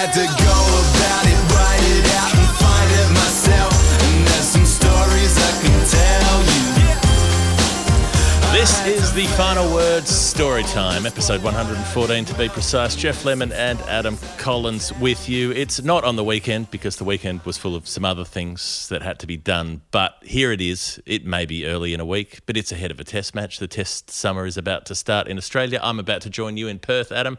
had to final words, story time, episode 114 to be precise. Geoff Lemon and Adam Collins with you. It's not on the weekend because the weekend was full of some other things that had to be done, but here it is. It may be early in a week, but it's ahead of a test match. The test summer is about to start in Australia. I'm about to join you in Perth, Adam,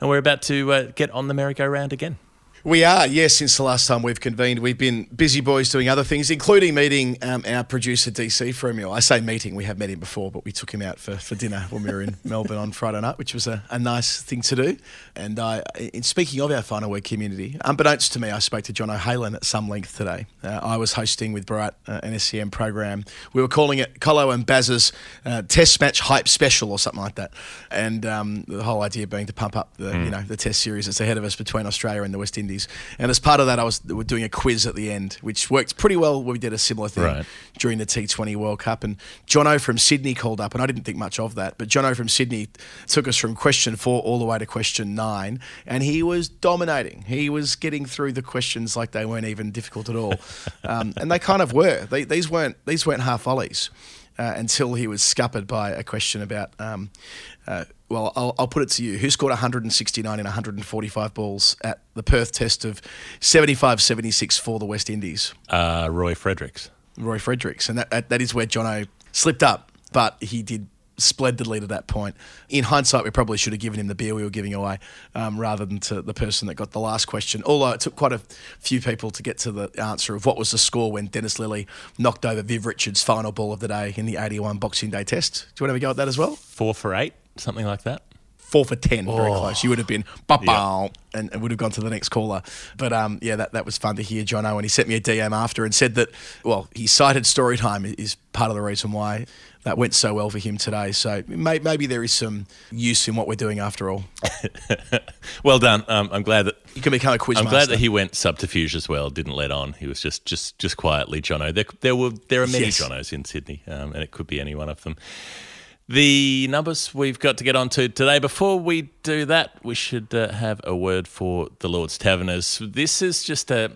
and we're about to uh, get on the merry-go-round again. We are, yes. Since the last time we've convened, we've been busy boys doing other things, including meeting um, our producer DC for a meal. I say meeting, we have met him before, but we took him out for, for dinner when we were in Melbourne on Friday night, which was a, a nice thing to do. And I, in speaking of our final word community, unbeknownst to me, I spoke to John O'Halen at some length today. Uh, I was hosting with Barat uh, an SEN program. We were calling it Colo and Baz's uh, Test Match Hype Special or something like that. And um, the whole idea being to pump up the you know the Test series that's ahead of us between Australia and the West Indies. And as part of that, I was doing a quiz at the end, which worked pretty well. We did a similar thing Right. during the T20 World Cup. And Jono from Sydney called up, and I didn't think much of that. But Jono from Sydney took us from question four all the way to question nine, and he was dominating. He was getting through the questions like they weren't even difficult at all, um, and they kind of were. They, these weren't these weren't half volleys. Uh, until he was scuppered by a question about, um, uh, well, I'll, I'll put it to you. Who scored 169 in 145 balls at the Perth test of 75 76 for the West Indies? Uh, Roy Fredericks. Roy Fredericks, and that, that, that is where Jono slipped up, but he did splendidly to that point. In hindsight, we probably should have given him the beer we were giving away um, rather than to the person that got the last question. Although it took quite a few people to get to the answer of what was the score when Dennis Lillee knocked over Viv Richards' final ball of the day in the 81 Boxing Day Test. Do you want to have a go at that as well? Four for eight, something like that. four for ten, very close. You would have been ba bow and, and would have gone to the next caller. But um, yeah, that, that was fun to hear John Owen. He sent me a DM after and said that well, he cited story time is part of the reason why that went so well for him today. So may, maybe there is some use in what we're doing after all. Well done. Um, I'm glad that You can become a quiz I'm master. glad that he went subterfuge as well. Didn't let on. He was just just just quietly Jono. There there were there are many Yes. Jonos in Sydney, um, and it could be any one of them. The numbers we've got to get onto today. Before we do that, we should uh, have a word for the Lord's Taverners. This is just a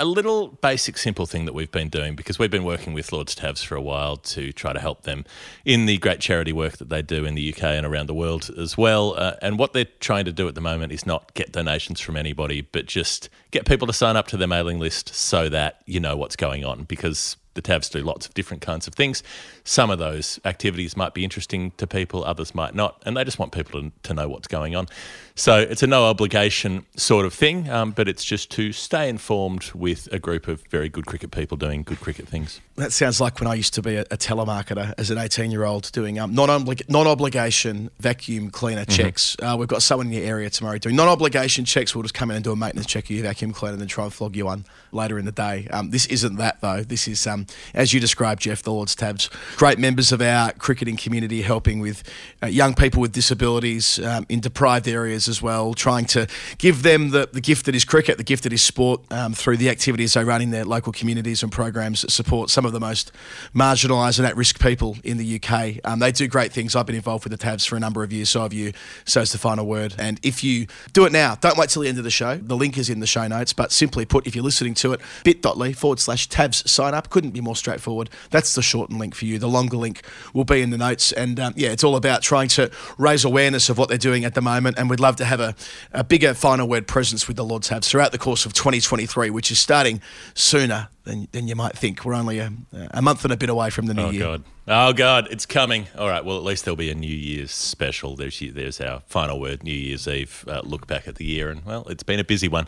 a little basic, simple thing that we've been doing because we've been working with Lord's Tavs for a while to try to help them in the great charity work that they do in the UK and around the world as well. Uh, and what they're trying to do at the moment is not get donations from anybody, but just get people to sign up to their mailing list so that you know what's going on because the Tavs do lots of different kinds of things. Some of those activities might be interesting to people, others might not, and they just want people to, to know what's going on. So it's a no obligation sort of thing, um, but it's just to stay informed with a group of very good cricket people doing good cricket things. That sounds like when I used to be a, a telemarketer as an 18 year old doing um, non obligation vacuum cleaner Mm-hmm. checks. Uh, we've got someone in your area tomorrow doing non obligation checks. We'll just come in and do a maintenance check of your vacuum cleaner and then try and flog you one later in the day. Um, this isn't that though. This is, um, as you described, Geoff, the Lord's Tavs. Great members of our cricketing community helping with uh, young people with disabilities um, in deprived areas as well, trying to give them the, the gift that is cricket, the gift that is sport um, through the activities they run in their local communities and programs that support some of the most marginalised and at risk people in the UK. Um, they do great things. I've been involved with the Tavs for a number of years, so have you. So is the final word. And if you do it now, don't wait till the end of the show. The link is in the show notes, but simply put, if you're listening to it, bit.ly forward slash tabs sign up. Couldn't be more straightforward. That's the shortened link for you. The longer link will be in the notes. And um, yeah, it's all about trying to raise awareness of what they're doing at the moment. And we'd love to have a, a bigger final word presence with the Lord's Tavs throughout the course of 2023, which is starting sooner than, than you might think. We're only a, a month and a bit away from the new Oh year. Oh, God! Oh God! It's coming. All right. Well, at least there'll be a New Year's special. There's there's our final word, New Year's Eve uh, look back at the year, and well, it's been a busy one.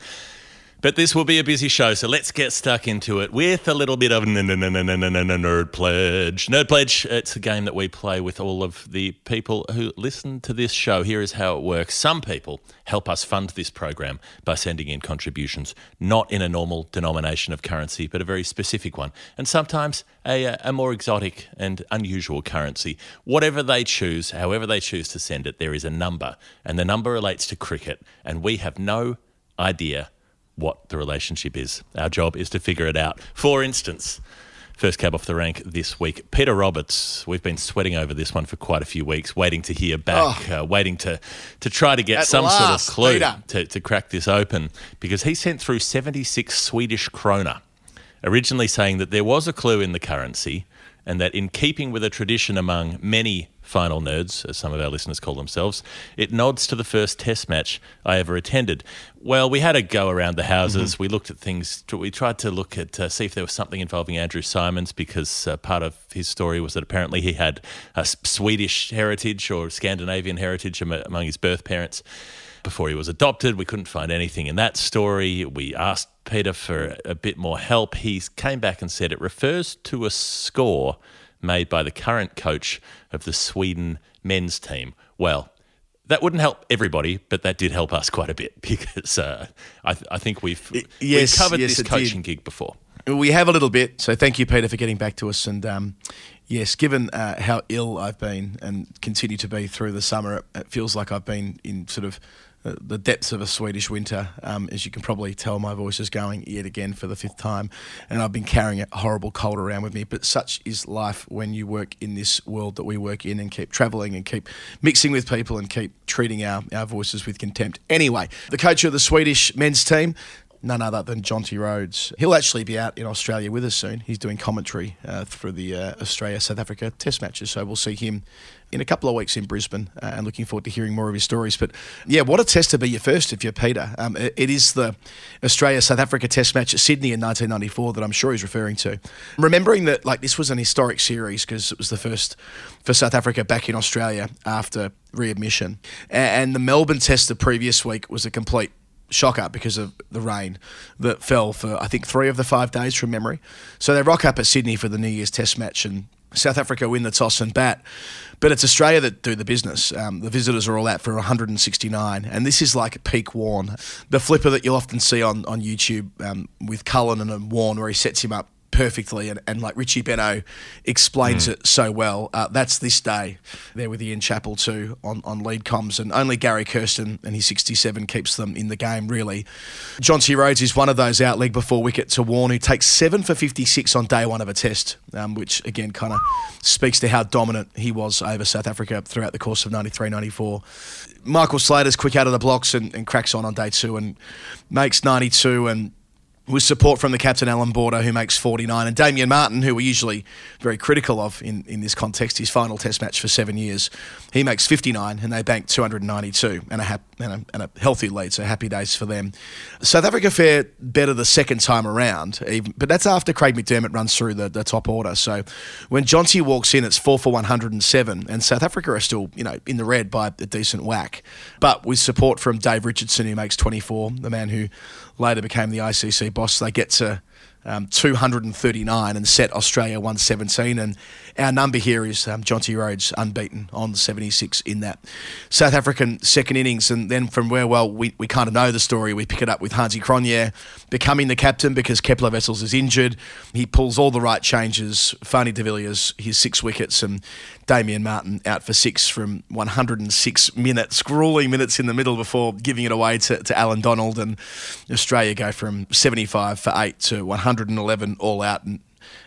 But this will be a busy show, so let's get stuck into it with a little bit of Nerd Pledge. Nerd Pledge, it's a game that we play with all of the people who listen to this show. Here is how it works. Some people help us fund this program by sending in contributions, not in a normal denomination of currency, but a very specific one, and sometimes a, a more exotic and unusual currency. Whatever they choose, however they choose to send it, there is a number, and the number relates to cricket, and we have no idea what the relationship is. Our job is to figure it out. For instance, First cab off the rank this week, Peder Roberts. We've been sweating over this one for quite a few weeks, waiting to hear back, uh, waiting to to try to get Oh. At some last, sort of clue to, to crack this open because he sent through 76 Swedish krona, originally saying that there was a clue in the currency and that in keeping with a tradition among many final nerds, as some of our listeners call themselves, it nods to the first test match I ever attended. Well, we had a go around the houses. We looked at things. We tried to look at uh, see if there was something involving Andrew Symonds because uh, part of his story was that apparently he had a Swedish heritage or Scandinavian heritage among his birth parents before he was adopted. We couldn't find anything in that story. We asked Peder for a bit more help. He came back and said it refers to a score made by the current coach of the Sweden men's team. Well, that wouldn't help everybody, but that did help us quite a bit because uh, I, th- I think we've, yes, we've covered yes, this it did. coaching gig before. We have a little bit, so thank you, Peder, for getting back to us. And um, yes, given uh, how ill I've been and continue to be through the summer, it, feels like I've been in sort of the depths of a Swedish winter. Um, as you can probably tell, my voice is going yet again for the fifth time, and I've been carrying a horrible cold around with me. But such is life when you work in this world that we work in and keep travelling and keep mixing with people and keep treating our, our voices with contempt. Anyway, the coach of the Swedish men's team none other than Jonty Rhodes. He'll actually be out in Australia with us soon. He's doing commentary uh, for the uh, Australia South Africa Test matches, so we'll see him in a couple of weeks in Brisbane, uh, and looking forward to hearing more of his stories. But yeah, what a test to be your first if you're Peder. Um, it, it is the Australia South Africa Test match at Sydney in 1994 that I'm sure he's referring to. Remembering that like this was an historic series because it was the first for South Africa back in Australia after readmission, A- and the Melbourne Test the previous week was a complete shocker because of the rain that fell for I think three of the five days from memory. So they rock up at Sydney for the New Year's Test match and. South Africa win the toss and bat, but it's Australia that do the business. Um, the visitors are all out for 169, and this is like peak Warne, the flipper that you'll often see on on YouTube um, with Cullinan and Warne, where he sets him up perfectly and, and like Richie Benaud explains it so well. Uh, that's this day there with Ian Chappell too on, on lead comms and only Gary Kirsten and his 67 keeps them in the game really. Jonty Rhodes is one of those out leg before wicket to Warne who takes 7 for 56 on day one of a test um, which again kind of speaks to how dominant he was over South Africa throughout the course of 93-94. Michael Slater's quick out of the blocks and, and cracks on on day two and makes 92 and with support from the captain Allan Border, who makes 49, and Damien Martyn, who we're usually very critical of in, in this context, his final Test match for seven years, he makes 59, and they bank 292 and a, hap- and a, and a healthy lead, so happy days for them. South Africa fare better the second time around, even, but that's after Craig McDermott runs through the, the top order. So when Jonty walks in, it's 4 for 107, and South Africa are still, you know, in the red by a decent whack. But with support from Dave Richardson, who makes 24, the man who later became the ICC boss, they get to um, 239 and set Australia 117. And our number here is um, Jonty Rhodes unbeaten on 76 in that South African second innings. And then from where, well, we, we kind of know the story. We pick it up with Hansie Cronje becoming the captain because Kepler Wessels is injured. He pulls all the right changes. Fanie de Villiers, his six wickets, and Damien Martyn out for six from 106 minutes, grueling minutes in the middle before giving it away to, to Allan Donald. And Australia go from 75 for eight to 111 all out. And,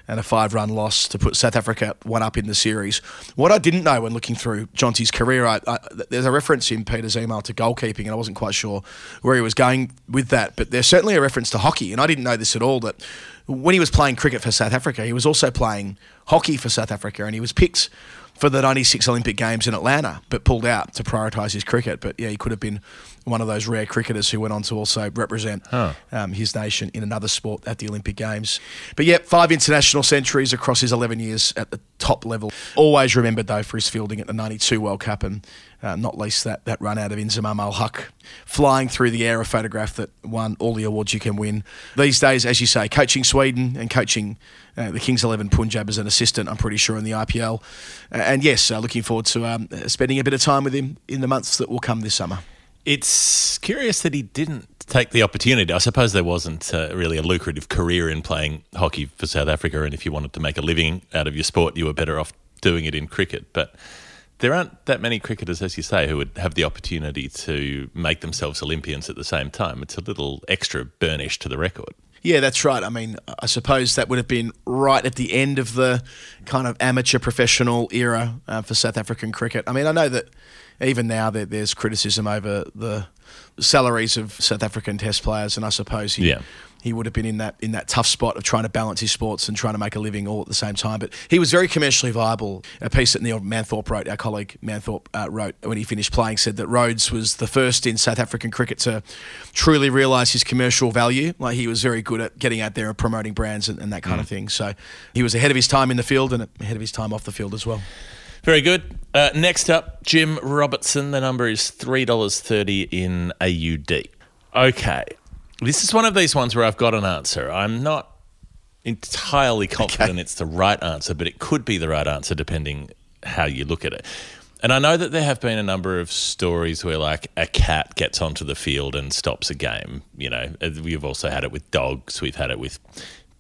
and a five run loss to put South Africa one up in the series. What I didn't know when looking through Jonty's career, I, I, there's a reference in Peder's email to goalkeeping, and I wasn't quite sure where he was going with that. But there's certainly a reference to hockey, and I didn't know this at all. That when he was playing cricket for South Africa, he was also playing hockey for South Africa, and he was picked for the 96 Olympic Games in Atlanta, but pulled out to prioritise his cricket. But yeah, he could have been one of those rare cricketers who went on to also represent um, his nation in another sport at the Olympic Games. But yeah, five international centuries across his 11 years at the top level. Always remembered though for his fielding at the 92 World Cup and uh, not least that, that run out of Inzamam-ul-Haq, flying through the air, a photograph that won all the awards you can win. These days, as you say, coaching Sweden and coaching uh, the Kings 11 Punjab as an assistant, I'm pretty sure, in the IPL. Uh, and yes, uh, looking forward to um, spending a bit of time with him in the months that will come this summer. It's curious that he didn't take the opportunity. I suppose there wasn't uh, really a lucrative career in playing hockey for South Africa, and if you wanted to make a living out of your sport, you were better off doing it in cricket. But there aren't that many cricketers, as you say, who would have the opportunity to make themselves Olympians at the same time. It's a little extra burnish to the record. Yeah, that's right. I mean, I suppose that would have been right at the end of the kind of amateur professional era uh, for South African cricket. I mean, I know that even now there, there's criticism over the salaries of South African Test players, and I suppose he, Yeah. he would have been in that in that tough spot of trying to balance his sports and trying to make a living all at the same time. But he was very commercially viable. A piece that Neil Manthorp wrote, our colleague Manthorp uh, wrote when he finished playing, said that Rhodes was the first in South African cricket to truly realise his commercial value. Like he was very good at getting out there and promoting brands and, and that kind of thing. So he was ahead of his time in the field and ahead of his time off the field as well. Very good. Uh, next up, Jim Robertson. The number is $3.30 in AUD. Okay. This is one of these ones where I've got an answer. I'm not entirely confident it's the right answer, but it could be the right answer depending how you look at it. And I know that there have been a number of stories where, like, a cat gets onto the field and stops a game. You know, we've also had it with dogs, we've had it with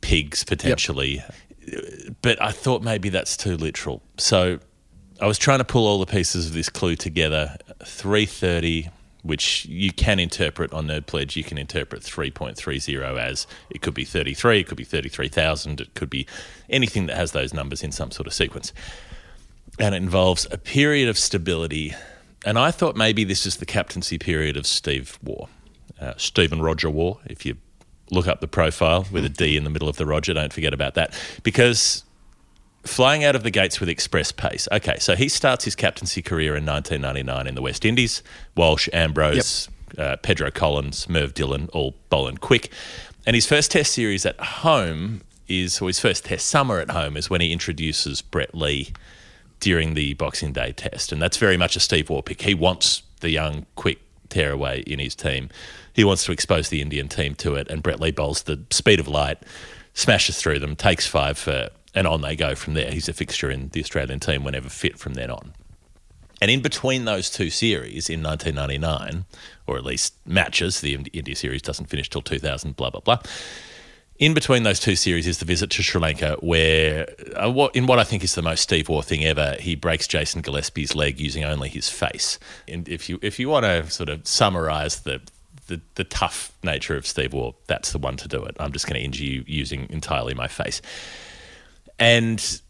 pigs potentially. But I thought maybe that's too literal. So I was trying to pull all the pieces of this clue together. 330, which you can interpret on Nerd Pledge, you can interpret 3.30 as it could be 33, it could be 33,000, it could be anything that has those numbers in some sort of sequence. And it involves a period of stability. And I thought maybe this is the captaincy period of Steve Waugh, uh, Stephen Roger Waugh. if you look up the profile with a D in the middle of the Roger, don't forget about that. Because flying out of the gates with express pace. Okay, so he starts his captaincy career in 1999 in the West Indies. Walsh, Ambrose, uh, Pedro Collins, Merv Dillon, all bowling quick. And his first test series at home is, or his first test summer at home is when he introduces Brett Lee during the Boxing Day test. And that's very much a Steve Waugh pick. He wants the young, quick tearaway in his team. He wants to expose the Indian team to it. And Brett Lee bowls the speed of light, smashes through them, takes five for and on they go from there. He's a fixture in the Australian team whenever fit from then on. And in between those two series in 1999, or at least matches, the India series doesn't finish till 2000, blah, blah, blah. In between those two series is the visit to Sri Lanka, where, uh, in what I think is the most Steve Waugh thing ever, he breaks Jason Gillespie's leg using only his face. And if you if you want to sort of summarise the, the the tough nature of Steve Waugh, that's the one to do it. I'm just going to injure you using entirely my face. And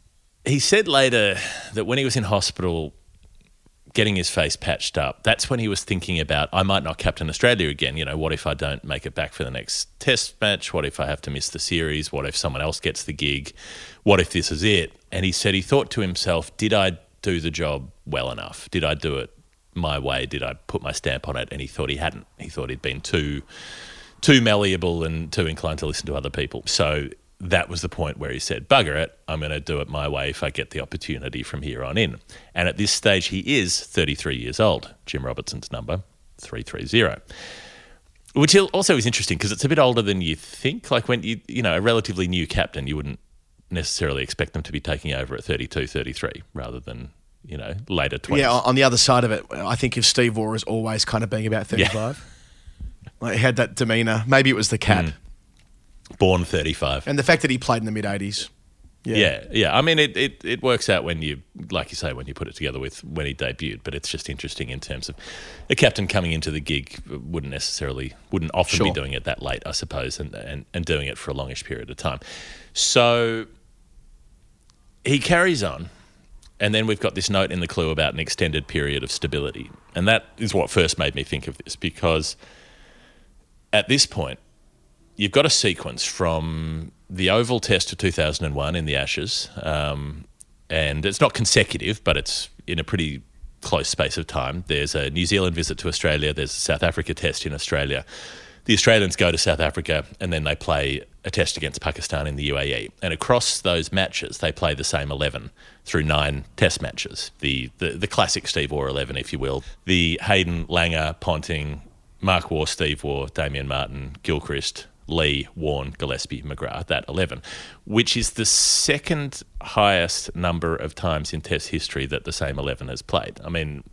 he said later that when he was in hospital getting his face patched up, that's when he was thinking about, I might not captain Australia again. You know, what if I don't make it back for the next test match? What if I have to miss the series? What if someone else gets the gig? What if this is it? And he said he thought to himself, did I do the job well enough? Did I do it my way? Did I put my stamp on it? And he thought he hadn't. He thought he'd been too too malleable and too inclined to listen to other people. So that was the point where he said, Bugger it, I'm going to do it my way if I get the opportunity from here on in. And at this stage, he is 33 years old. Jim Robertson's number, 330. Which also is interesting because it's a bit older than you think. Like when you, you know, a relatively new captain, you wouldn't necessarily expect them to be taking over at 32, 33 rather than, you know, later 20s. Yeah, on the other side of it, I think if Steve Waugh is always kind of being about 35, like he had that demeanour. Maybe it was the cat. Mm. Born 35. And the fact that he played in the mid 80s. Yeah, yeah. I mean, it, it, it works out when you, like you say, when you put it together with when he debuted. But it's just interesting in terms of a captain coming into the gig wouldn't necessarily, wouldn't often be doing it that late, I suppose, and, and, and doing it for a longish period of time. So he carries on. And then we've got this note in the clue about an extended period of stability. And that is what first made me think of this because at this point, you've got a sequence from the Oval Test of 2001 in the Ashes, um, and it's not consecutive, but it's in a pretty close space of time. There's a New Zealand visit to Australia, there's a South Africa Test in Australia. The Australians go to South Africa and then they play a test against Pakistan in the UAE. And across those matches, they play the same 11 through nine test matches. The, the, the classic Steve Waugh 11, if you will. The Hayden, Langer, Ponting, Mark Waugh, Steve Waugh, Damien Martyn, Gilchrist, Lee, Warne, Gillespie, McGrath, that 11, which is the second highest number of times in Test history that the same 11 has played. I mean,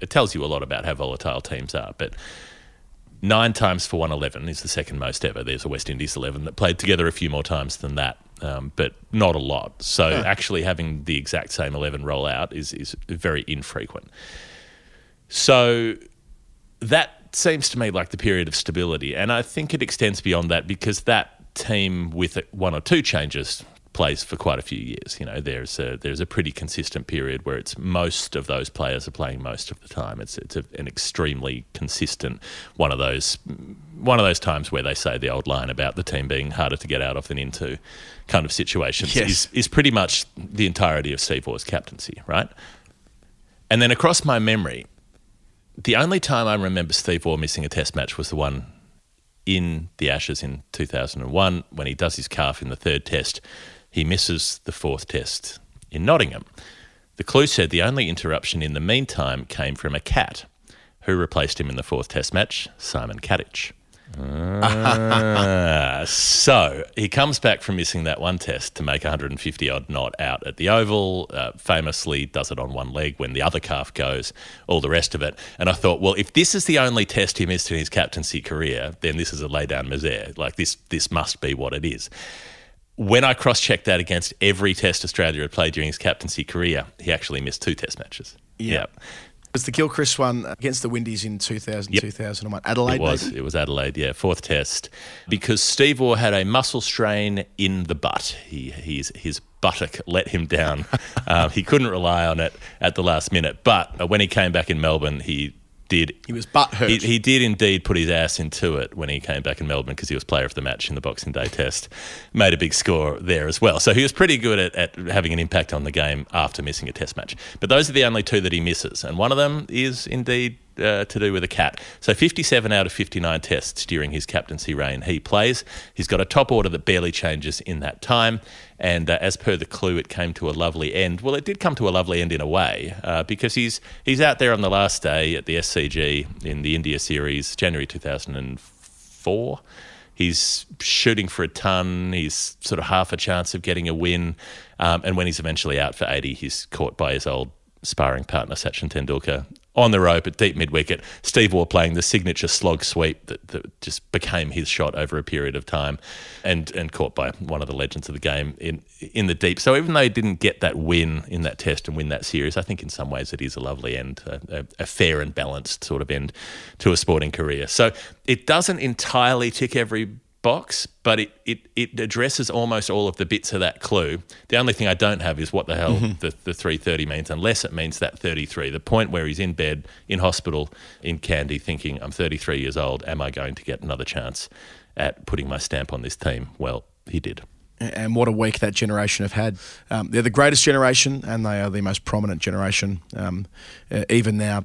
it tells you a lot about how volatile teams are, but nine times for 111 is the second most ever. There's a West Indies 11 that played together a few more times than that, um, but not a lot. So actually having the exact same 11 roll out is, is very infrequent. So that seems to me like the period of stability. And I think it extends beyond that because that team with one or two changes plays for quite a few years. You know, there's a, there's a pretty consistent period where it's most of those players are playing most of the time. It's it's a, an extremely consistent one of those one of those times where they say the old line about the team being harder to get out of than into kind of situations Yes. is is pretty much the entirety of Steve captaincy, right? And then across my memory, the only time I remember Steve Waugh missing a test match was the one in the Ashes in 2001 when he does his calf in the third test. He misses the fourth test in Nottingham. The clue said the only interruption in the meantime came from a cat. Who replaced him in the fourth test match? Simon Katich. Ah, so he comes back from missing that one test to make 150 odd not out at the Oval. Uh, famously, does it on one leg when the other calf goes, all the rest of it. And I thought, well, if this is the only test he missed in his captaincy career, then this is a lay down misère. Like this, this must be what it is. When I cross checked that against every test Australia had played during his captaincy career, he actually missed two test matches. Yeah. Yep. Was the Gilchrist one against the Windies in 2000, Yep. 2001. Adelaide, It was. maybe? It was Adelaide. Yeah, fourth test because Steve Waugh had a muscle strain in the butt. He he's, his buttock let him down. um, he couldn't rely on it at the last minute. But when he came back in Melbourne, he did. He was butt hurt. He, he did indeed put his ass into it when he came back in Melbourne because he was player of the match in the Boxing Day Test. Made a big score there as well. So he was pretty good at, at having an impact on the game after missing a Test match. But those are the only two that he misses, and one of them is indeed uh, to do with a cat. So 57 out of 59 tests during his captaincy reign he plays. He's got a top order that barely changes in that time. And uh, as per the clue, it came to a lovely end. Well, it did come to a lovely end in a way uh, because he's he's out there on the last day at the SCG in the India series, January 2004. He's shooting for a ton. He's sort of half a chance of getting a win. Um, and when he's eventually out for 80, he's caught by his old sparring partner, Sachin Tendulkar, on the rope at deep mid wicket. Steve Waugh playing the signature slog sweep that, that just became his shot over a period of time and, and caught by one of the legends of the game in, in the deep. So even though he didn't get that win in that test and win that series, I think in some ways it is a lovely end, a, a, a fair and balanced sort of end to a sporting career. So it doesn't entirely tick every box, but it, it, it addresses almost all of the bits of that clue. The only thing I don't have is what the hell the, the 330 means, unless it means that 33, the point where he's in bed, in hospital, in Kandy, thinking, I'm 33 years old, am I going to get another chance at putting my stamp on this team? Well, he did. and what a week that generation have had. Um, they're the greatest generation, and they are the most prominent generation. Um, uh, even now,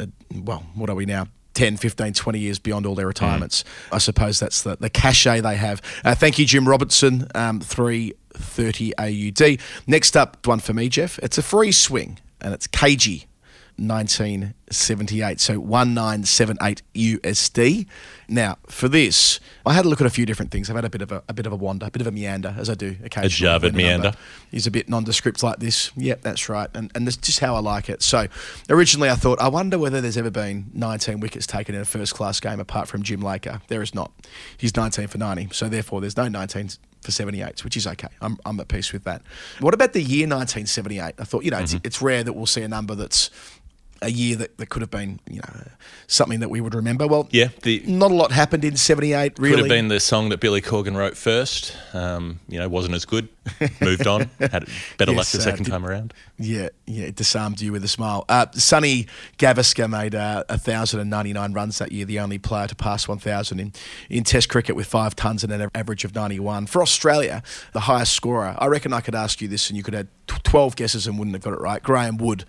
uh, well, what are we now? 10, 15, 20 years beyond all their retirements. I suppose that's the, the cachet they have. Uh, thank you, Jim Robertson, um, 330 AUD. Next up, one for me, Geoff. It's a free swing, and it's Kagey. 1978, so 1978 USD. Now, for this, I had a look at a few different things. I've had a bit of a, a bit of a wander, a bit of a meander, as I do occasionally. A number meander. He's a bit nondescript like this. Yep, that's right, and and that's just how I like it. So, originally, I thought, I wonder whether there's ever been 19 wickets taken in a first class game apart from Jim Laker. There is not. He's 19 for 90, so therefore, there's no 19 for 78s, which is okay. I'm, I'm at peace with that. What about the year 1978? I thought, you know, Mm-hmm. it's, it's rare that we'll see a number that's a year that, that could have been, you know, something that we would remember. Well, Yeah, the- not a lot happened in 78, really. Could have been the song that Billy Corgan wrote first. Um, you know, wasn't as good. Moved on. Had better luck Yes, the uh, second did- time around. Yeah, yeah, it disarmed you with a smile. Uh, Sunny Gavaskar made uh, 1,099 runs that year, the only player to pass 1,000 in, in Test cricket with five tons and an average of 91. For Australia, the highest scorer, I reckon I could ask you this and you could have 12 guesses and wouldn't have got it right. Graeme Wood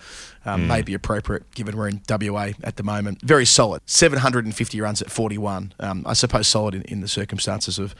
um, may be appropriate given we're in WA at the moment. Very solid. 750 runs at 41. Um, I suppose solid in, in the circumstances of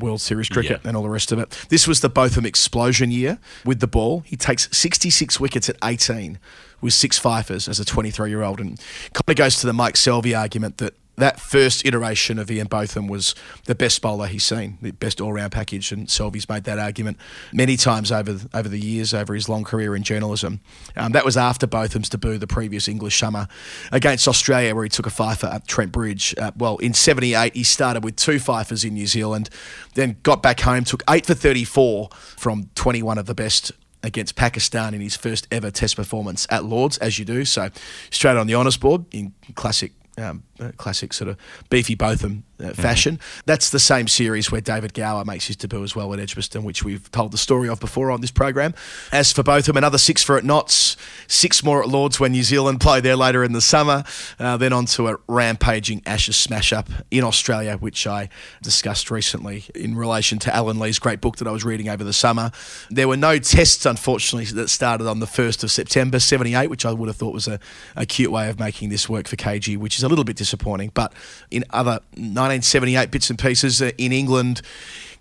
World Series cricket Yeah. and all the rest of it. This was the Botham explosion year with the ball. He takes 66 wickets at 18 with six fifers as a 23 year old. And kind of goes to the Mike Selvey argument that that first iteration of Ian Botham was the best bowler he's seen, the best all-round package, and Selvey's made that argument many times over over the years, over his long career in journalism. Um, that was after Botham's debut the previous English summer against Australia, where he took a fifer at Trent Bridge. Uh, well, in '78, he started with two fifers in New Zealand, then got back home, took eight for 34 from 21 of the best against Pakistan in his first ever Test performance at Lords, as you do. So straight on the honours board in classic um, uh, classic sort of beefy Botham uh, fashion. That's the same series where David Gower makes his debut as well at Edgbaston, which we've told the story of before on this program. As for Botham, another six for at Notts, six more at Lords when New Zealand play there later in the summer. Uh, then on to a rampaging Ashes smash up in Australia, which I discussed recently in relation to Alan Lee's great book that I was reading over the summer. There were no tests, unfortunately, that started on the 1st of September 78, which I would have thought was a, a cute way of making this work for KG, which is a little bit disappointing. But in other 1978 bits and pieces uh, in England,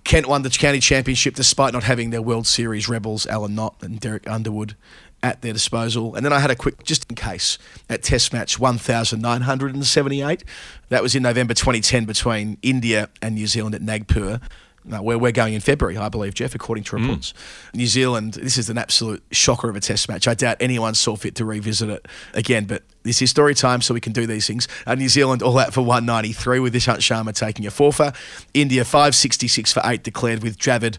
Kent won the county championship despite not having their World Series rebels, Alan Knott and Derek Underwood, at their disposal. And then I had a quick, just in case, at Test match 1978. That was in November 2010 between India and New Zealand at Nagpur. No, where we're going in February, I believe, Geoff, according to reports. New Zealand, this is an absolute shocker of a test match. I doubt anyone saw fit to revisit it again, but this is story time, so we can do these things. Uh, New Zealand all out for 193 with Ishant Sharma taking a forfer. India 566 for 8 declared with Dravid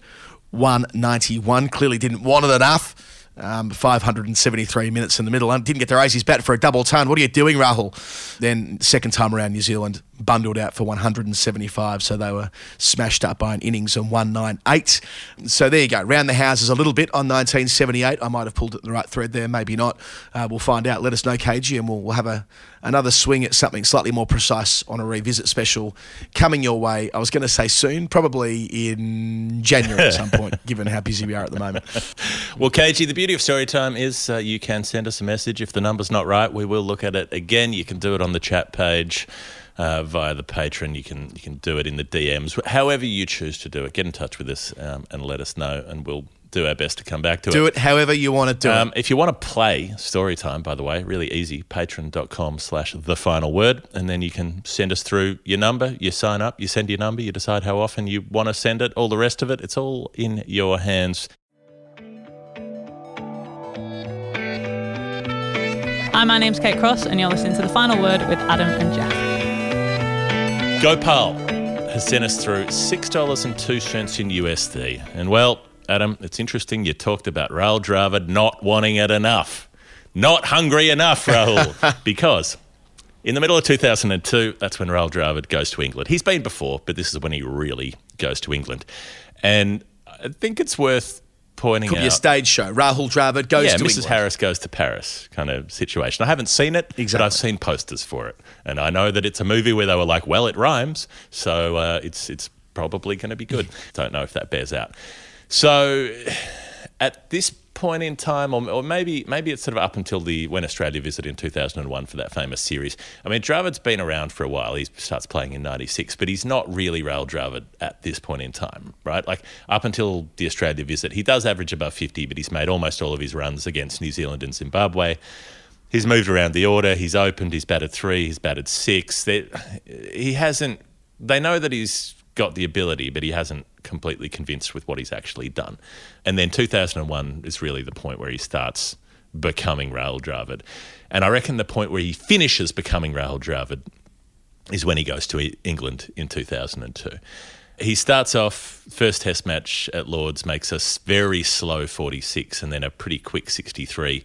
191. Clearly didn't want it enough. Um, 573 minutes in the middle. and Didn't get to raise his bat for a double ton. What are you doing, Rahul? Then, second time around, New Zealand bundled out for 175, so they were smashed up by an innings and 198. So there you go. Round the houses a little bit on 1978. I might have pulled it the right thread there, maybe not. Uh, we'll find out. Let us know, Kagey, and we'll, we'll have a another swing at something slightly more precise on a revisit special coming your way. I was going to say soon, probably in January at some point, given how busy we are at the moment. Well, Kagey, the beauty of Storytime is uh, you can send us a message. If the number's not right, we will look at it again. You can do it on the chat page. Uh, via the Patreon, you can you can do it in the DMs. However you choose to do it, get in touch with us um, and let us know, and we'll do our best to come back to it. Do it however you want to do Um, it. if you want to play story time, by the way, really easy, patreon.com slash the final word. And then you can send us through your number. You sign up, you send your number, you decide how often you want to send it, all the rest of it. It's all in your hands. Hi, my name's Kate Cross, and you're listening to The Final Word with Adam and Geoff. Gopal has sent us through $6.02 in USD. And well, Adam, it's interesting you talked about Rahul Dravid not wanting it enough. Not hungry enough, Rahul. because in the middle of 2002, that's when Rahul Dravid goes to England. He's been before, but this is when he really goes to England. And I think it's worth pointing Could out. be a stage show. Rahul Dravid goes yeah, to Mrs. England. Harris goes to Paris kind of situation. I haven't seen it, but Exactly. I've seen posters for it, and I know that it's a movie where they were like, "Well, it rhymes, so uh, it's it's probably going to be good." Don't know if that bears out. So, at this point in time, or, or maybe maybe it's sort of up until the when Australia visited in 2001 for that famous series. I mean, Dravid's been around for a while. He starts playing in '96, but he's not really Rahul Dravid at this point in time, right? Like up until the Australia visit, he does average above 50, but he's made almost all of his runs against New Zealand and Zimbabwe. He's moved around the order. He's opened. He's batted three. He's batted six. They, he hasn't. They know that he's got the ability, but he hasn't completely convinced with what he's actually done. And then 2001 is really the point where he starts becoming Rahul Dravid. And I reckon the point where he finishes becoming Rahul Dravid is when he goes to England in 2002. He starts off first test match at Lords makes a very slow 46 and then a pretty quick 63.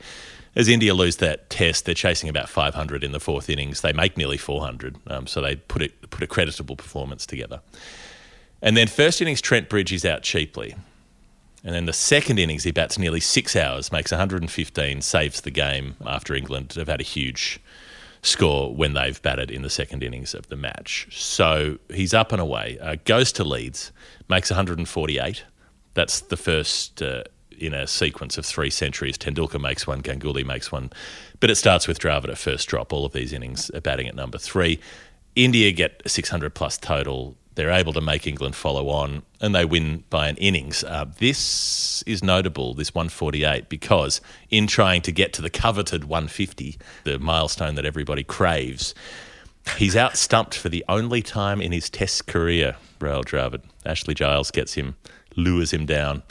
As India lose that test, they're chasing about 500 in the fourth innings. They make nearly 400, um, so they put it put a creditable performance together. And then first innings, Trent Bridge is out cheaply. And then the second innings, he bats nearly six hours, makes 115, saves the game after England have had a huge score when they've batted in the second innings of the match. So he's up and away, uh, goes to Leeds, makes 148. That's the first uh, in a sequence of three centuries. Tendulkar makes one, Ganguly makes one. But it starts with Dravid at first drop. All of these innings are batting at number three. India get 600 plus total. They're able to make England follow on, and they win by an innings. Uh, this is notable, this 148, because in trying to get to the coveted 150, the milestone that everybody craves, he's out stumped for the only time in his Test career. Rahul Dravid, Ashley Giles gets him, lures him down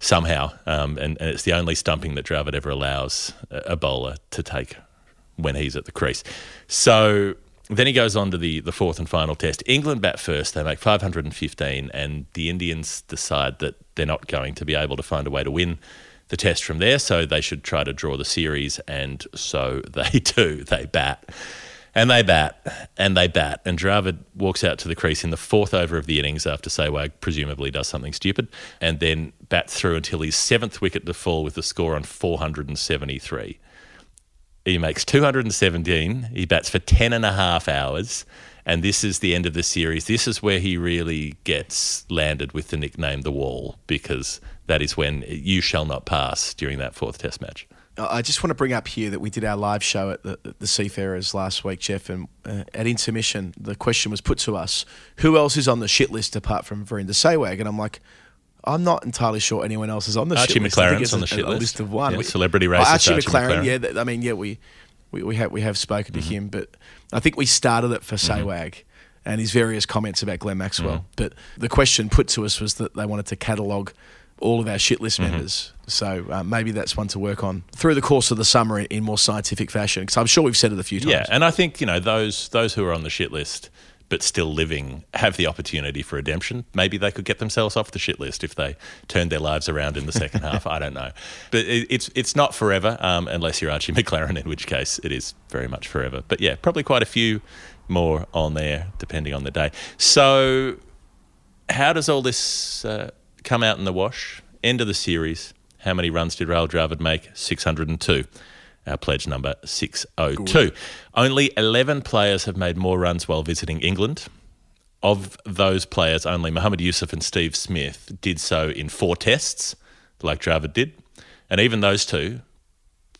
somehow, um, and, and it's the only stumping that Dravid ever allows a, bowler to take when he's at the crease. So then he goes on to the, the fourth and final test. England bat first. They make 515, and the Indians decide that they're not going to be able to find a way to win the test from there, so they should try to draw the series, and so they do. They bat. And they bat, and they bat. And Dravid walks out to the crease in the fourth over of the innings after Sehwag presumably does something stupid, and then bats through until his seventh wicket to fall with the score on 473. He makes 217. He bats for 10 and a half hours. And this is the end of the series. This is where he really gets landed with the nickname The Wall, because that is when you shall not pass during that fourth test match. I just want to bring up here that we did our live show at the, the Seafarers last week, Geoff, and uh, at intermission, the question was put to us who else is on the shit list apart from Virender Sehwag? And I'm like, I'm not entirely sure anyone else is on the Archie shit list. Think MacLaren's on a- the shit a, list. list of one. Yeah, We- celebrity racist Archie, Archie MacLaren, MacLaren. yeah. I mean, yeah, we, we, we, have, we have spoken Mm-hmm. to him, but I think we started it for Sehwag and his various comments about Glenn Maxwell. Mm-hmm. But the question put to us was that they wanted to catalogue all of our shit list Mm-hmm. members. So uh, maybe that's one to work on through the course of the summer in more scientific fashion. Because I'm sure we've said it a few times. Yeah, and I think you know those those who are on the shit list but still living have the opportunity for redemption. Maybe they could get themselves off the shit list if they turned their lives around in the second half. I don't know, but it, it's it's not forever um, unless you're Archie MacLaren, in which case it is very much forever. But yeah, probably quite a few more on there depending on the day. So how does all this uh, come out in the wash? End of the series. How many runs did Rahul Dravid make? 602. Our pledge number 602. Only 11 players have made more runs while visiting England. Of those players, only Mohammed Yusuf and Steve Smith did so in four tests, like Dravid did. And even those two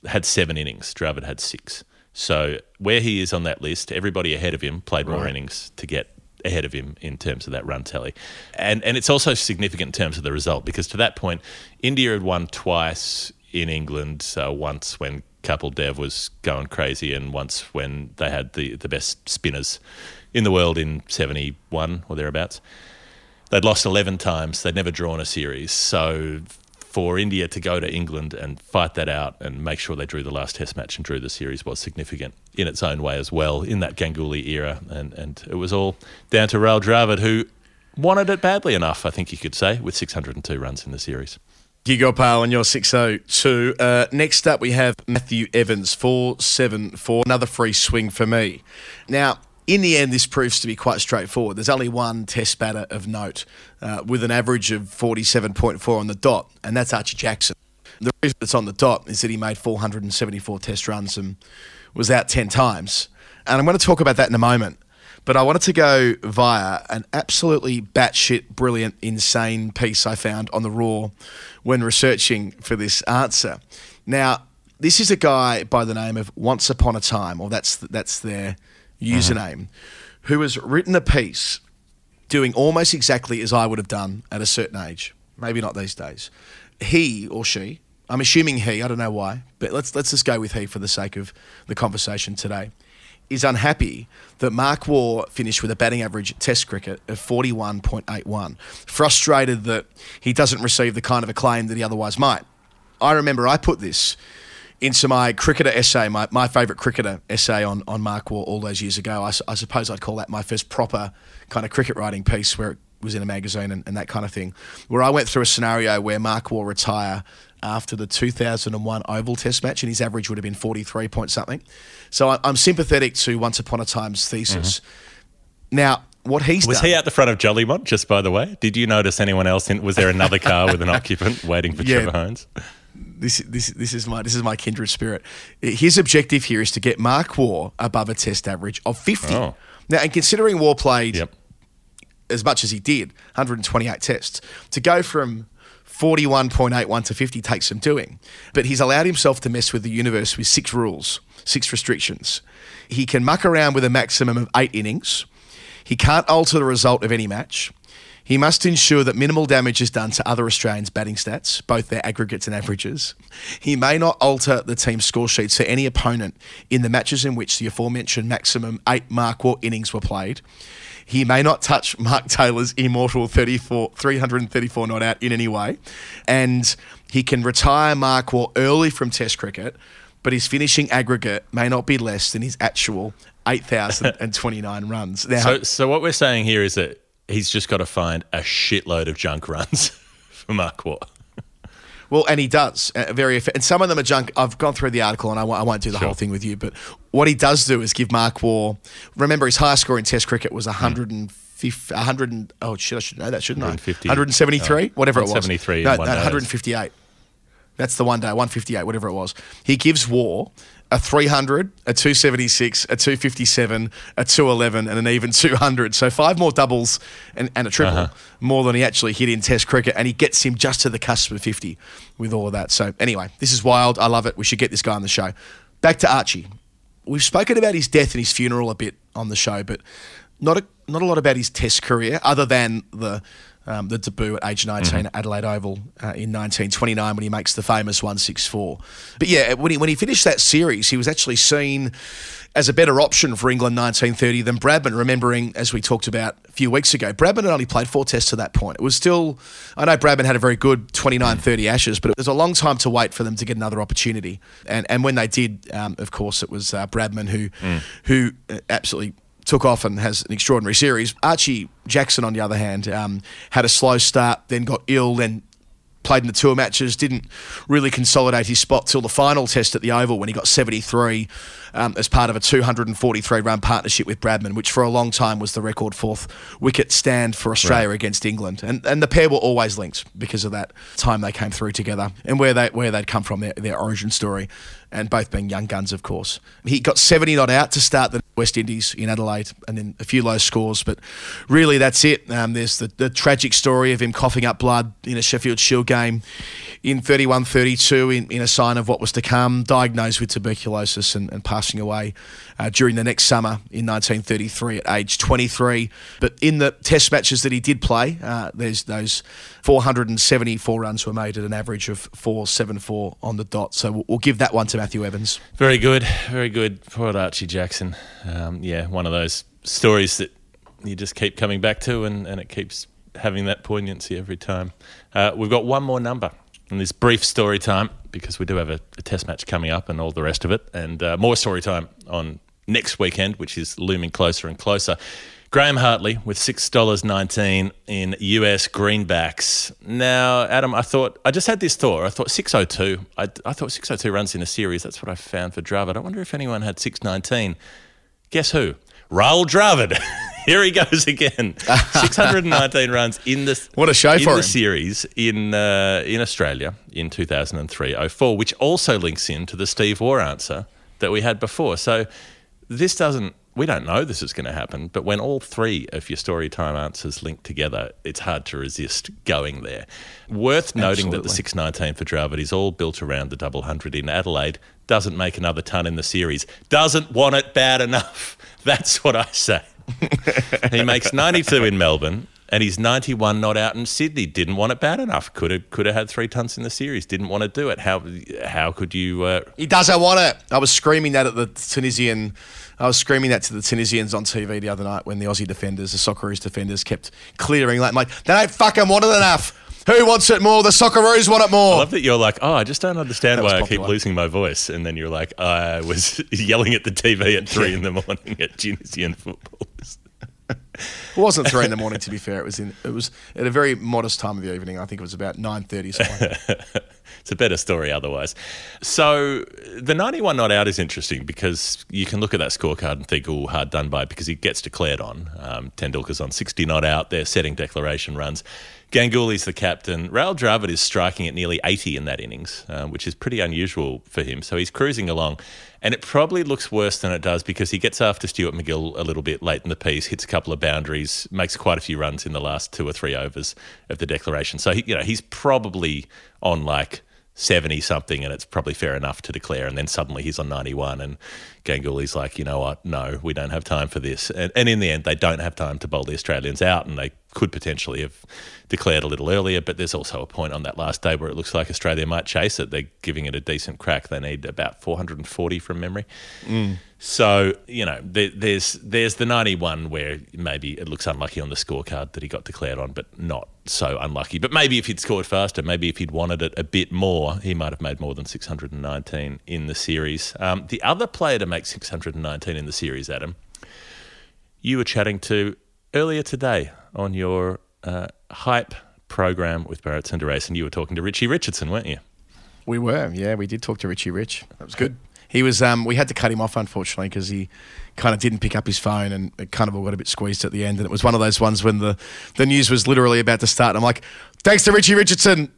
had seven innings. Dravid had six. So where he is on that list, everybody ahead of him played more innings to get ahead of him in terms of that run tally. And and it's also significant in terms of the result because to that point, India had won twice in England, uh, once when Kapil Dev was going crazy and once when they had the, the best spinners in the world in 71 or thereabouts. They'd lost 11 times. They'd never drawn a series. So for India to go to England and fight that out and make sure they drew the last test match and drew the series was significant in its own way as well in that Ganguly era. And, and it was all down to Rahul Dravid, who wanted it badly enough, I think you could say, with 602 runs in the series. Gigo Pal and your 602. Uh, next up, we have Matthew Evans, 474. Another free swing for me. Now, in the end, this proves to be quite straightforward. There's only one test batter of note uh, with an average of 47.4 on the dot, and that's Archie Jackson. The reason it's on the dot is that he made 474 test runs and was out 10 times. And I'm going to talk about that in a moment. But I wanted to go via an absolutely batshit brilliant, insane piece I found on the Roar when researching for this answer. Now, this is a guy by the name of Once Upon a Time, or that's that's their username, uh-huh. who has written a piece doing almost exactly as I would have done at a certain age. Maybe not these days. He or she, I'm assuming he, I don't know why, but let's let's just go with he for the sake of the conversation today, is unhappy that Mark Waugh finished with a batting average at Test cricket of 41.81. Frustrated that he doesn't receive the kind of acclaim that he otherwise might. I remember I put this into my cricketer essay, my, my favourite cricketer essay on, on Mark Waugh all those years ago. I, I suppose I'd call that my first proper kind of cricket writing piece where it was in a magazine and, and that kind of thing, where I went through a scenario where Mark Waugh retire after the 2001 Oval Test match and his average would have been 43 point something. So I, I'm sympathetic to Once Upon a Time's thesis. Mm-hmm. Now, what he's Was done, he out the front of Jolimont, just by the way? Did you notice anyone else in? Was there another car with an occupant waiting for Yeah. Trevor Hohns? This this this is my this is my kindred spirit. His objective here is to get Mark Waugh above a test average of 50. Oh. Now, and considering Waugh played Yep. as much as he did, 128 tests, to go from 41.81 to 50 takes some doing. But he's allowed himself to mess with the universe with six rules, six restrictions. He can muck around with a maximum of eight innings. He can't alter the result of any match. He must ensure that minimal damage is done to other Australians' batting stats, both their aggregates and averages. He may not alter the team's score sheets for any opponent in the matches in which the aforementioned maximum eight Mark Waugh innings were played. He may not touch Mark Taylor's immortal 34, 334 not out in any way. And he can retire Mark Waugh early from Test cricket, but his finishing aggregate may not be less than his actual 8,029 runs. Now, So, so what we're saying here is that he's just got to find a shitload of junk runs for Mark Waugh. Well, and he does uh, very, effe- and some of them are junk. I've gone through the article, and I won't, do the Sure. whole thing with you. But what he does do is give Mark Waugh. Remember, his highest score in Test cricket was 150, 100. And, oh shit, I should know that, shouldn't 150. I? 173, Oh, whatever it was. 173 No, no, 158. That's the one day, 158, whatever it was. He gives Waugh a 300, a 276, a 257, a 211, and an even 200. So five more doubles and, and a triple, Uh-huh. more than he actually hit in Test cricket. And he gets him just to the cusp of 50 with all of that. So anyway, this is wild. I love it. We should get this guy on the show. Back to Archie. We've spoken about his death and his funeral a bit on the show, but not a, not a lot about his Test career, other than the um, the debut at age 19 at Adelaide Oval uh, in 1929 when he makes the famous 164. But yeah, when he, when he finished that series, he was actually seen as a better option for England 1930 than Bradman, remembering, as we talked about a few weeks ago, Bradman had only played four tests to that point. It was still, I know Bradman had a very good 29 30 Ashes, but it was a long time to wait for them to get another opportunity. And, and when they did, um, of course, it was uh, Bradman who, who uh, absolutely took off and has an extraordinary series. Archie Jackson, on the other hand, um, had a slow start, then got ill, then played in the tour matches, didn't really consolidate his spot till the final test at the Oval when he got 73 um, as part of a 243 run partnership with Bradman, which for a long time was the record fourth wicket stand for Australia against England. And and the pair were always linked because of that time they came through together and where they where they'd come from, their, their origin story. And both being young guns, of course. He got 70 not out to start the West Indies in Adelaide and then a few low scores, but really that's it. Um, there's the, the tragic story of him coughing up blood in a Sheffield Shield game in 31 32 in, in a sign of what was to come, diagnosed with tuberculosis and, and passing away uh, during the next summer in 1933 at age 23. But in the test matches that he did play, uh, there's those 474 runs were made at an average of 474 on the dot. So we'll, we'll give that one to Matthew Evans. Very good, very good. Poor Archie Jackson. Um, yeah, one of those stories that you just keep coming back to, and, and it keeps having that poignancy every time. Uh, we've got one more number in this brief story time because we do have a, a test match coming up and all the rest of it, and uh, more story time on next weekend, which is looming closer and closer. Graham Hartley with six dollars nineteen in US greenbacks. Now, Adam, I thought I just had this thought. I thought six oh two. I, I thought six oh two runs in a series. That's what I found for Dravid. I wonder if anyone had six nineteen. Guess who? Rahul Dravid. Here he goes again. 619 runs in the What a show in for the him. series in uh, in Australia in 2003-04, which also links in to the Steve Waugh answer that we had before. So this doesn't. We don't know this is going to happen, but when all three of your story time answers link together, it's hard to resist going there. Worth noting that the 619 for Dravid is all built around the double hundred in Adelaide. Doesn't make another ton in the series. Doesn't want it bad enough. That's what I say. he makes 92 in Melbourne and he's 91 not out in Sydney. Didn't want it bad enough. Could have could have had three tons in the series. Didn't want to do it. How how could you? Uh, He doesn't want it. I was screaming that at the Tunisian. I was screaming that to the Tunisians on TV the other night when the Aussie defenders, the Socceroos defenders, kept clearing. Like, like they don't fucking want it enough. Who wants it more? The Socceroos want it more. I love that you're like, oh, I just don't understand That was why I keep popular. losing my voice. And then you're like, I was yelling at the TV at three in the morning at Tunisian footballers. It wasn't three in the morning. To be fair, it was in. It was at a very modest time of the evening. I think it was about nine thirty. it's a better story otherwise. So the 91 not out is interesting because you can look at that scorecard and think, oh, hard done by because he gets declared on. Um, Tendulkar's on 60 not out. They're setting declaration runs. Ganguly's the captain. Rahul Dravid is striking at nearly 80 in that innings, um, which is pretty unusual for him. So he's cruising along. And it probably looks worse than it does because he gets after Stuart MacGill a little bit late in the piece, hits a couple of boundaries, makes quite a few runs in the last two or three overs of the declaration. So he, you know he's probably on like 70 something and it's probably fair enough to declare and then suddenly he's on 91 and Ganguly's like you know what no we don't have time for this and, and in the end they don't have time to bowl the Australians out and they could potentially have declared a little earlier but there's also a point on that last day where it looks like Australia might chase it they're giving it a decent crack they need about 440 from memory so you know, there, there's there's the 91 where maybe it looks unlucky on the scorecard that he got declared on, but not so unlucky. But maybe if he'd scored faster, maybe if he'd wanted it a bit more, he might have made more than 619 in the series. Um, the other player to make 619 in the series, Adam, you were chatting to earlier today on your uh, hype program with Barrett Sundarace, and you were talking to Richie Richardson, weren't you? We were, yeah, we did talk to Richie Rich. That was good. He was, um, we had to cut him off unfortunately because he kind of didn't pick up his phone and it kind of all got a bit squeezed at the end. And it was one of those ones when the, the news was literally about to start. And I'm like, thanks to Richie Richardson.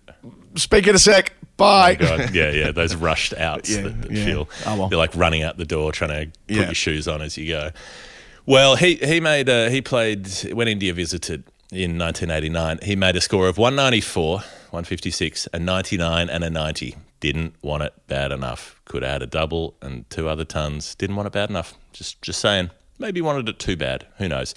Speak in a sec. Bye. Oh. Yeah, yeah, those rushed outs Yeah, that, that yeah. feel Oh, well. you're like running out the door trying to put Yeah. your shoes on as you go. Well, he he made uh, he played when India visited in 1989. He made a score of 194, 156, a 99, and a 90. Didn't want it bad enough. Could add a double and two other tons. Didn't want it bad enough. Just just saying. Maybe wanted it too bad. Who knows?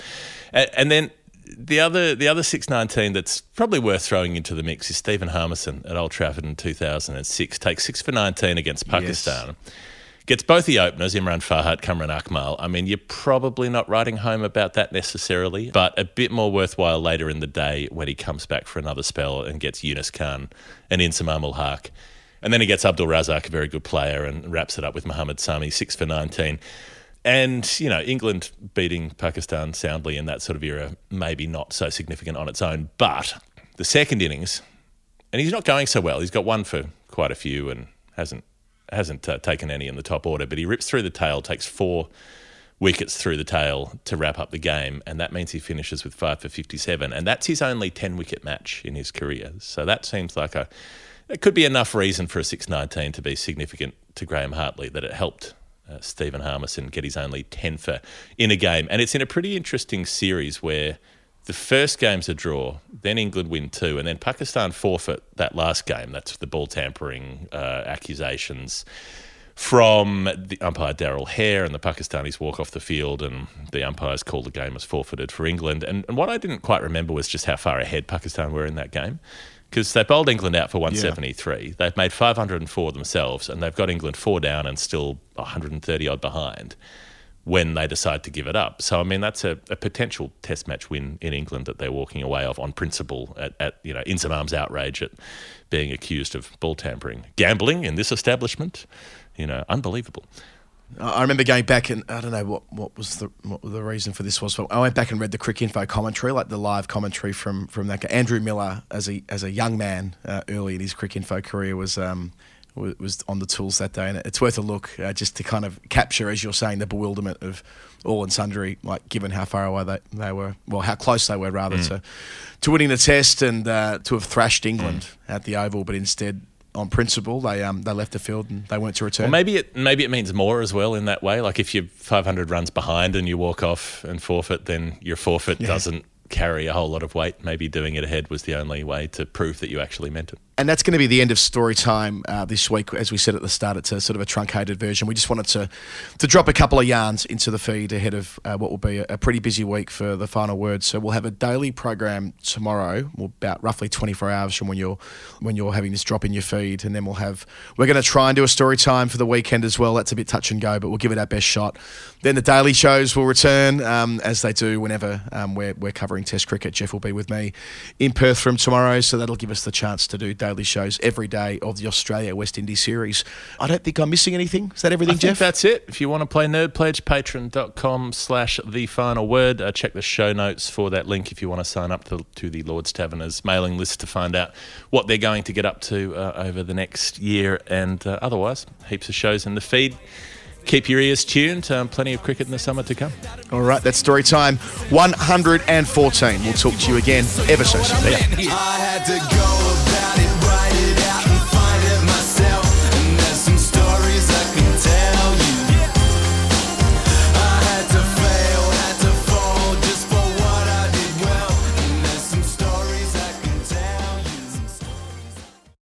And, and then the other the other 619 that's probably worth throwing into the mix is Stephen Harmison at Old Trafford in 2006. Takes six for 19 against Pakistan. Gets both the openers, Imran Farhat, Kamran Akmal. I mean, you're probably not writing home about that necessarily, but a bit more worthwhile later in the day when he comes back for another spell and gets Yunus Khan and Inzamam-ul-Haq. And then he gets Abdul Razzaq, a very good player, and wraps it up with Mohammad Sami, six for 19. And, you know, England beating Pakistan soundly in that sort of era, maybe not so significant on its own. But the second innings, and he's not going so well. He's got one for quite a few and hasn't hasn't uh, taken any in the top order, but he rips through the tail, takes four wickets through the tail to wrap up the game, and that means he finishes with five for 57, and that's his only 10 wicket match in his career. So that seems like a it could be enough reason for a 619 to be significant to Graham Hartley that it helped uh, Stephen Harmison get his only 10 for in a game, and it's in a pretty interesting series where. The first game's a draw, then England win two, and then Pakistan forfeit that last game. That's the ball tampering uh, accusations from the umpire Darrell Hair, and the Pakistanis walk off the field, and the umpires call the game as forfeited for England. And, and what I didn't quite remember was just how far ahead Pakistan were in that game. Because they bowled England out for 173. They've made 504 themselves, and they've got England four down and still 130 odd behind when they decide to give it up. So I mean that's a, a potential test match win in England that they're walking away of on principle at, at you know in some arms outrage at being accused of ball tampering. Gambling in this establishment, you know, unbelievable. I remember going back and I don't know what, what was the what the reason for this was. But I went back and read the Cricinfo commentary, like the live commentary from from that guy. Andrew Miller, as a as a young man uh, early in his Cricinfo career, was um was, was on the tools that day, and it's worth a look uh, just to kind of capture, as you're saying, the bewilderment of all and sundry, like given how far away they, they were, well, how close they were rather to to winning the test and uh, to have thrashed England at the Oval, but instead. On principle, they um, they left the field and they weren't to return. Well, maybe it maybe it means more as well in that way. Like if you're 500 runs behind and you walk off and forfeit, then your forfeit doesn't carry a whole lot of weight. Maybe doing it ahead was the only way to prove that you actually meant it. And that's going to be the end of story time uh, this week. As we said at the start, it's a sort of a truncated version. We just wanted to to drop a couple of yarns into the feed ahead of uh, what will be a, a pretty busy week for the final word. So we'll have a daily program tomorrow, about roughly 24 hours from when you're when you're having this drop in your feed, and then we'll have we're going to try and do a story time for the weekend as well. That's a bit touch and go, but we'll give it our best shot. Then the daily shows will return um, as they do whenever um, we're we're covering Test cricket. Geoff will be with me in Perth from tomorrow, so that'll give us the chance to do daily shows every day of the Australia West Indies series. I don't think I'm missing anything. Is that everything, I think Geoff? that's it. If you want to play Nerd Pledge, patreon.com slash the final word. Uh, check the show notes for that link if you want to sign up to, to the Lord's Taverners mailing list to find out what they're going to get up to uh, over the next year. And uh, otherwise, heaps of shows in the feed. Keep your ears tuned. Um, plenty of cricket in the summer to come. All right, that's story time 114. We'll talk to you again ever so soon.